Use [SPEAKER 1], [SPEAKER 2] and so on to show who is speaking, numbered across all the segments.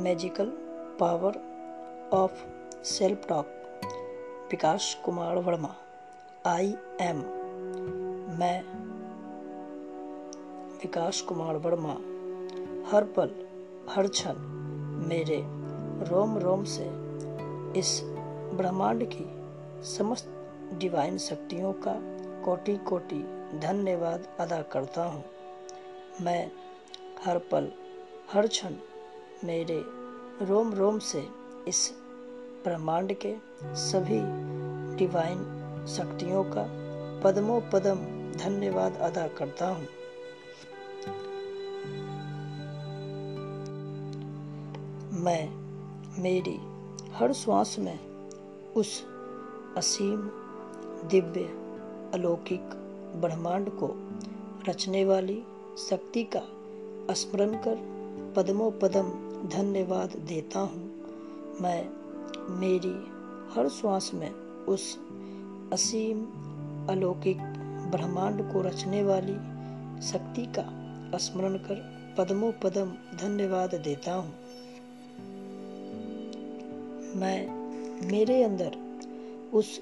[SPEAKER 1] Magical power of self talk Vikas Kumar Verma I am मैं विकास कुमार वर्मा हर पल, हर क्षण मेरे रोम रोम से इस ब्रह्मांड की समस्त डिवाइन शक्तियों का कोटि कोटि धन्यवाद अदा करता हूँ। मैं, हर पल, हर क्षण मेरे रोम रोम से इस ब्रह्मांड के सभी डिवाइन शक्तियों का पदमों पदम धन्यवाद अदा करता हूँ। मैं, मेरी हर श्वास में उस असीम दिव्य अलौकिक ब्रह्मांड को रचने वाली शक्ति का स्मरण कर पदमों पदम धन्यवाद देता हूँ। मैं, मेरी हर श्वास में उस असीम अलौकिक ब्रह्मांड को रचने वाली शक्ति का स्मरण कर पदमों पदम धन्यवाद देता हूँ। मैं, मेरे अंदर उस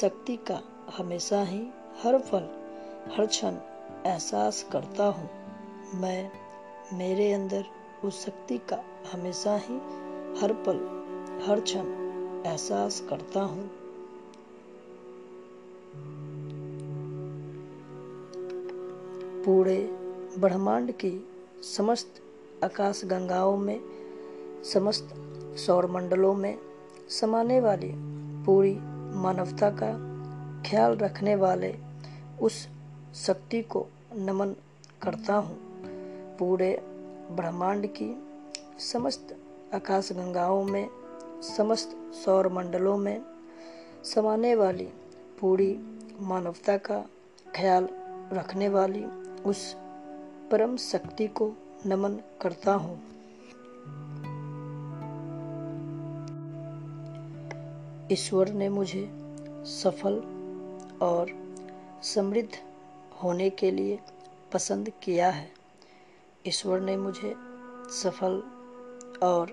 [SPEAKER 1] शक्ति का हमेशा ही हर पल, हर क्षण एहसास करता हूँ। मैं, मेरे अंदर उस शक्ति का हमेशा ही हर पल, हर क्षण एहसास करता हूँ। पूरे ब्रह्मांड की समस्त आकाश गंगाओं में, समस्त सौर मंडलों में समाने वाली पूरी मानवता का ख्याल रखने वाले उस शक्ति को नमन करता हूँ। पूरे ब्रह्मांड की समस्त आकाश गंगाओं में, समस्त सौर मंडलों में समाने वाली पूरी मानवता का ख्याल रखने वाली उस परम शक्ति को नमन करता हूँ। ईश्वर ने मुझे सफल और समृद्ध होने के लिए पसंद किया है। ईश्वर ने मुझे सफल और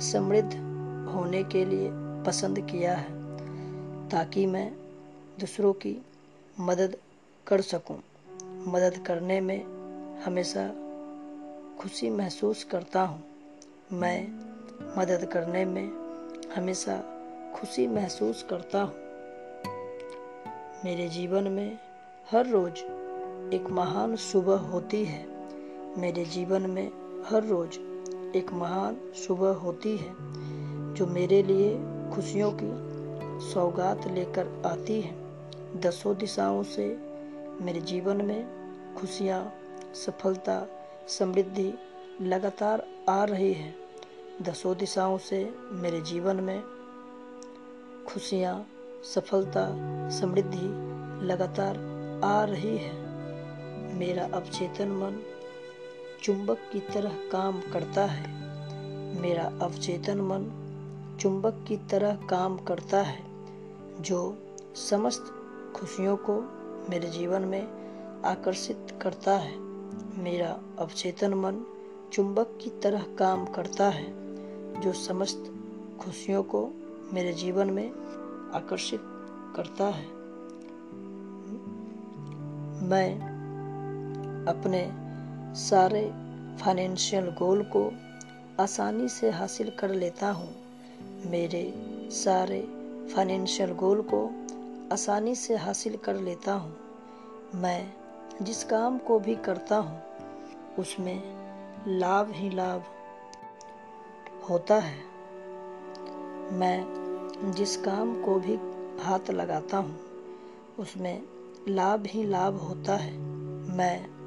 [SPEAKER 1] समृद्ध होने के लिए पसंद किया है, ताकि मैं दूसरों की मदद कर सकूँ। मदद करने में हमेशा खुशी महसूस करता हूँ। मैं मदद करने में हमेशा खुशी महसूस करता हूँ मेरे जीवन में हर रोज एक महान सुबह होती है मेरे जीवन में हर रोज एक महान सुबह होती है, जो मेरे लिए खुशियों की सौगात लेकर आती है। दसों दिशाओं से मेरे जीवन में खुशियाँ, सफलता, समृद्धि लगातार आ रही है। दसों दिशाओं से मेरे जीवन में खुशियाँ, सफलता, समृद्धि लगातार आ रही है। मेरा अवचेतन मन चुंबक की तरह काम करता है। मेरा अवचेतन मन चुंबक की तरह काम करता है, जो समस्त खुशियों को मेरे जीवन में आकर्षित करता है। मेरा अवचेतन मन चुंबक की तरह काम करता है, जो समस्त खुशियों को मेरे जीवन में आकर्षित करता है। मैं अपने सारे फाइनेंशियल गोल को आसानी से हासिल कर लेता हूँ। मेरे सारे फाइनेंशियल गोल को आसानी से हासिल कर लेता हूँ। मैं जिस काम को भी करता हूँ, उसमें लाभ ही लाभ होता है। मैं जिस काम को भी हाथ लगाता हूँ, उसमें लाभ ही लाभ होता है। मैं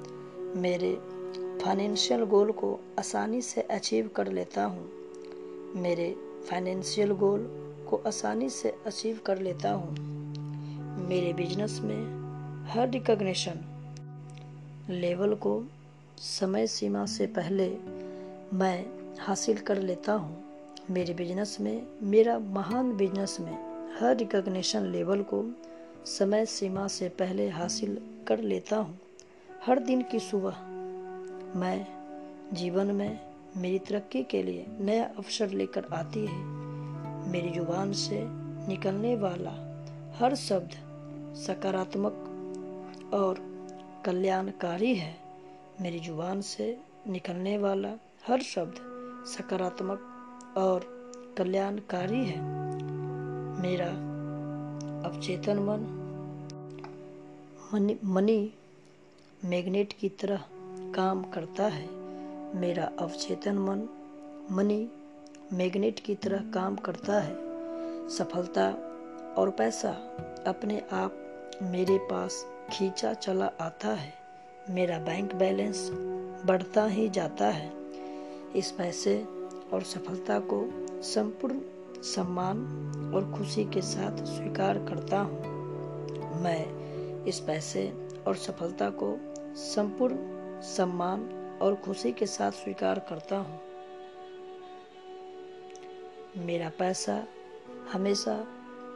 [SPEAKER 1] मेरे फाइनेंशियल गोल को आसानी से अचीव कर लेता हूँ। मेरे फाइनेंशियल गोल को आसानी से अचीव कर लेता हूँ। मेरे बिज़नेस में हर रिकग्निशन लेवल को समय सीमा से पहले मैं हासिल कर लेता हूँ। मेरे बिज़नेस में, मेरा महान बिज़नेस में हर रिकग्निशन लेवल को समय सीमा से पहले हासिल कर लेता हूँ। हर दिन की सुबह मैं जीवन में मेरी तरक्की के लिए नया अवसर लेकर आती है। मेरी ज़ुबान से निकलने वाला हर शब्द सकारात्मक और कल्याणकारी है। मेरी ज़ुबान से निकलने वाला हर शब्द सकारात्मक और कल्याणकारी है। मेरा अवचेतन मन मनी मैग्नेट की तरह काम करता है। मेरा अवचेतन मन मनी मैग्नेट की तरह काम करता है। सफलता और पैसा अपने आप मेरे पास खींचा चला आता है। मेरा बैंक बैलेंस बढ़ता ही जाता है। इस पैसे और सफलता को संपूर्ण सम्मान और खुशी के साथ स्वीकार करता हूँ। मैं इस पैसे और सफलता को संपूर्ण सम्मान और खुशी के साथ स्वीकार करता हूँ। मेरा पैसा हमेशा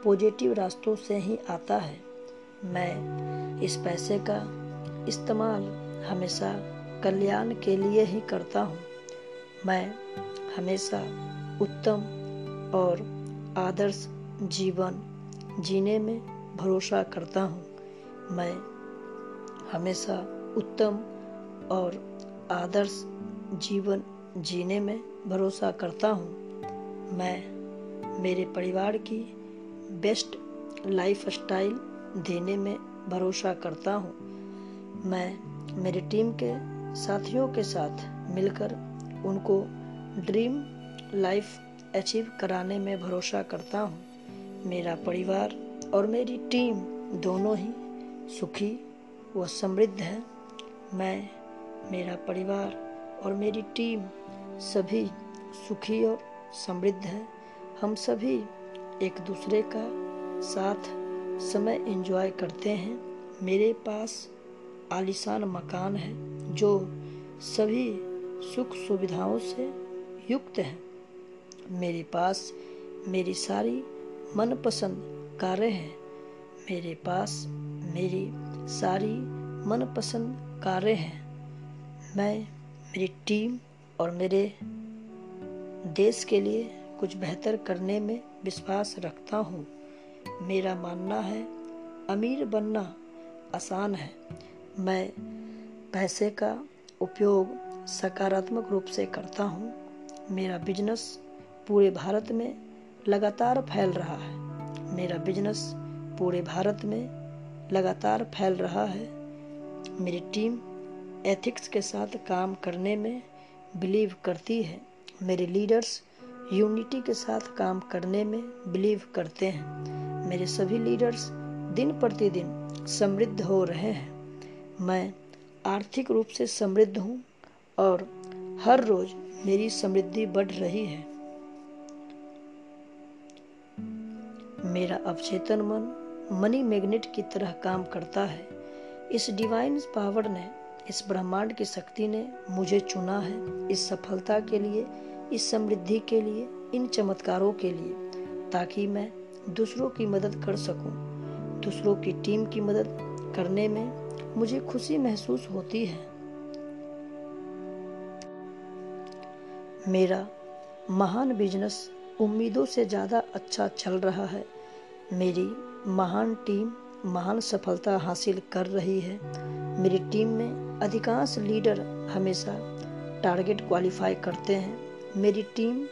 [SPEAKER 1] पॉजिटिव रास्तों से ही आता है। मैं इस पैसे का इस्तेमाल हमेशा कल्याण के लिए ही करता हूँ। मैं हमेशा उत्तम और आदर्श जीवन जीने में भरोसा करता हूँ। मैं हमेशा उत्तम और आदर्श जीवन जीने में भरोसा करता हूँ। मैं मेरे परिवार की बेस्ट लाइफ स्टाइल देने में भरोसा करता हूँ। मैं मेरी टीम के साथियों के साथ मिलकर उनको ड्रीम लाइफ अचीव कराने में भरोसा करता हूँ। मेरा परिवार और मेरी टीम दोनों ही सुखी व समृद्ध है। मैं मेरा परिवार और मेरी टीम सभी सुखी और समृद्ध है। हम सभी एक दूसरे का साथ समय एंजॉय करते हैं। मेरे पास आलिशान मकान है जो सभी सुख सुविधाओं से युक्त है। मेरे पास मेरी सारी मनपसंद कारें हैं। मेरे पास मेरी सारी मनपसंद कारें हैं। मैं, मेरी टीम और मेरे देश के लिए कुछ बेहतर करने में विश्वास रखता हूँ। मेरा मानना है, अमीर बनना आसान है। मैं पैसे का उपयोग सकारात्मक रूप से करता हूँ। मेरा बिज़नेस पूरे भारत में लगातार फैल रहा है। मेरा बिज़नेस पूरे भारत में लगातार फैल रहा है। मेरी टीम एथिक्स के साथ काम करने में बिलीव करती है। मेरे लीडर्स यूनिटी के साथ काम करने में बिलीव करते हैं। मेरे सभी लीडर्स दिन प्रतिदिन समृद्ध हो रहे हैं। मैं आर्थिक रूप से समृद्ध हूँ और हर रोज मेरी समृद्धि बढ़ रही है। मेरा अवचेतन मन मनी मैग्नेट की तरह काम करता है। इस डिवाइन पावर ने इस ब्रह्मांड की शक्ति ने मुझे चुना है इस सफलता के लिए, इस समृद्धि के लिए, इन चमत्कारों के लिए, ताकि मैं दूसरों की मदद कर सकूँ। दूसरों की टीम की मदद करने में मुझे खुशी महसूस होती है मेरा महान बिज़नेस उम्मीदों से ज़्यादा अच्छा चल रहा है मेरी महान टीम महान सफलता हासिल कर रही है। मेरी टीम में अधिकांश लीडर हमेशा टारगेट क्वालिफाई करते हैं। मेरी टीम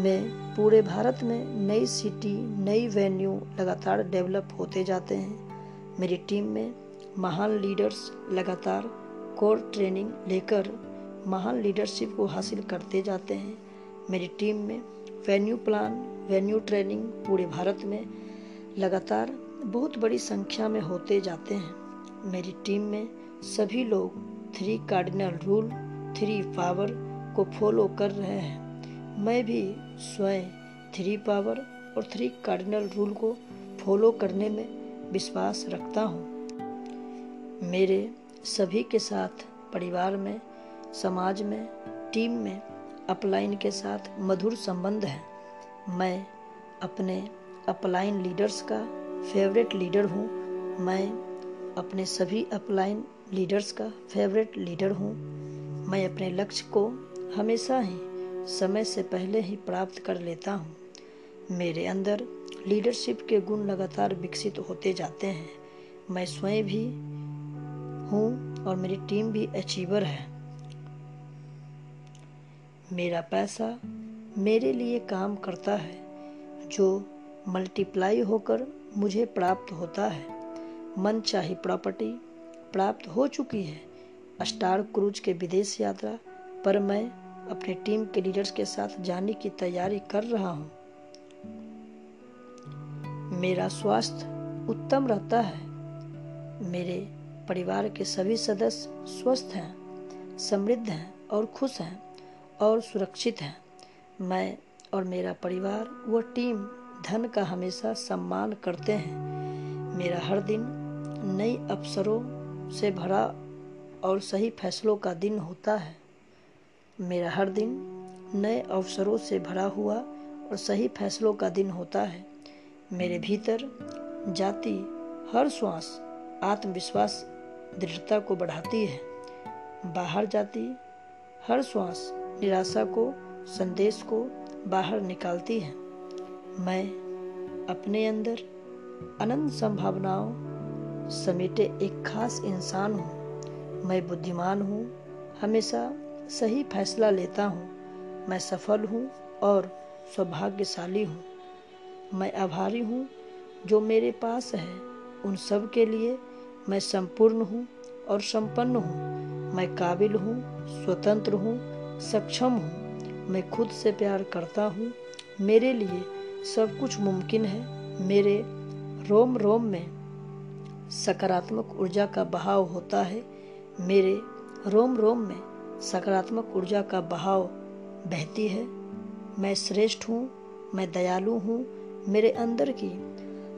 [SPEAKER 1] में पूरे भारत में नई सिटी, नई वेन्यू लगातार डेवलप होते जाते हैं। मेरी टीम में महान लीडर्स लगातार कोर ट्रेनिंग लेकर महान लीडरशिप को हासिल करते जाते हैं। मेरी टीम में वेन्यू प्लान, वेन्यू ट्रेनिंग पूरे भारत में लगातार बहुत बड़ी संख्या में होते जाते हैं। मेरी टीम में सभी लोग three cardinal rule three power को फॉलो कर रहे हैं। मैं भी स्वयं थ्री पावर और थ्री कार्डिनल रूल को फॉलो करने में विश्वास रखता हूँ। मेरे सभी के साथ परिवार में, समाज में टीम में अपलाइन के साथ मधुर संबंध है। मैं अपने अपलाइन लीडर्स का फेवरेट लीडर हूँ। मैं अपने सभी अपलाइन लीडर्स का फेवरेट लीडर हूँ। मैं अपने लक्ष्य को हमेशा ही समय से पहले ही प्राप्त कर लेता हूँ। मेरे अंदर लीडरशिप के गुण लगातार विकसित होते जाते हैं। मैं स्वयं भी हूँ और मेरी टीम भी अचीवर है। मेरा पैसा मेरे लिए काम करता है, जो मल्टीप्लाई होकर मुझे प्राप्त होता है। मन चाही प्रॉपर्टी प्राप्त हो चुकी है। स्टार क्रूज के विदेश यात्रा पर मैं अपने टीम के लीडर्स के साथ जाने की तैयारी कर रहा हूँ। मेरा स्वास्थ्य उत्तम रहता है। मेरे परिवार के सभी सदस्य स्वस्थ हैं, समृद्ध हैं और खुश हैं और सुरक्षित हैं। मैं और मेरा परिवार व टीम धन का हमेशा सम्मान करते हैं। मेरा हर दिन नई अवसरों से भरा और सही फैसलों का दिन होता है। मेरा हर दिन नए अवसरों से भरा हुआ और सही फैसलों का दिन होता है। मेरे भीतर जाति हर श्वास आत्मविश्वास, दृढ़ता को बढ़ाती है। बाहर जाती हर श्वास निराशा को, संदेश को बाहर निकालती है। मैं अपने अंदर अनंत संभावनाओं समेटे एक खास इंसान हूँ। मैं बुद्धिमान हूँ, हमेशा सही फैसला लेता हूँ। मैं सफल हूँ और सौभाग्यशाली हूँ। मैं आभारी हूँ जो मेरे पास है। उन सब के लिए मैं संपूर्ण हूँ और संपन्न हूँ। मैं काबिल हूँ, स्वतंत्र हूँ, सक्षम हूँ। मैं खुद से प्यार करता हूँ। मेरे लिए सब कुछ मुमकिन है। मेरे रोम रोम में सकारात्मक ऊर्जा का बहाव होता है। मेरे रोम रोम में सकारात्मक ऊर्जा का बहाव बहती है। मैं श्रेष्ठ हूँ, मैं दयालु हूँ। मेरे अंदर की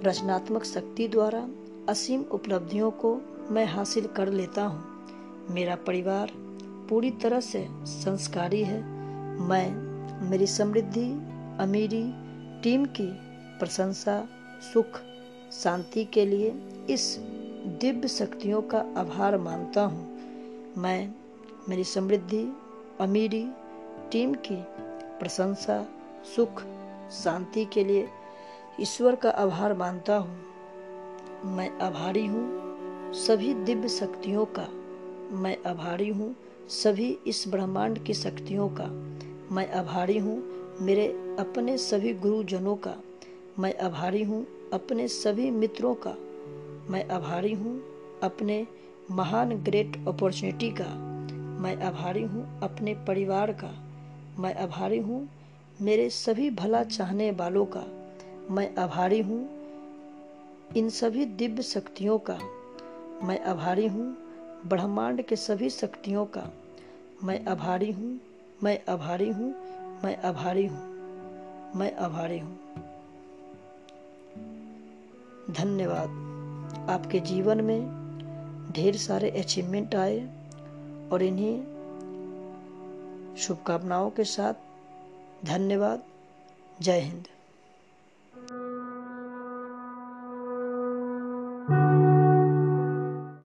[SPEAKER 1] रचनात्मक शक्ति द्वारा असीम उपलब्धियों को मैं हासिल कर लेता हूँ। मेरा परिवार पूरी तरह से संस्कारी है। मैं, मेरी समृद्धि, अमीरी टीम की प्रशंसा, सुख, शांति के लिए इस दिव्य शक्तियों का आभार मानता हूँ। मैं, मेरी समृद्धि, अमीरी टीम की प्रशंसा, सुख, शांति के लिए ईश्वर का आभार मानता हूँ। मैं आभारी हूँ सभी दिव्य शक्तियों का। मैं आभारी हूँ सभी इस ब्रह्मांड की शक्तियों का। मैं आभारी हूँ मेरे अपने सभी गुरुजनों का मैं आभारी हूँ, अपने सभी मित्रों का मैं आभारी हूँ, अपने महान ग्रेट अपॉर्चुनिटी का मैं आभारी हूँ, अपने परिवार का मैं आभारी हूँ, मेरे सभी भला चाहने वालों का मैं आभारी हूँ, इन सभी दिव्य शक्तियों का मैं आभारी हूँ, ब्रह्मांड के सभी शक्तियों का मैं आभारी हूँ, मैं आभारी हूँ मैं आभारी हूँ। मैं आभारी हूँ। धन्यवाद। आपके जीवन में ढेर सारे अचीवमेंट आए और इन्हीं शुभकामनाओं के साथ धन्यवाद। जय हिंद।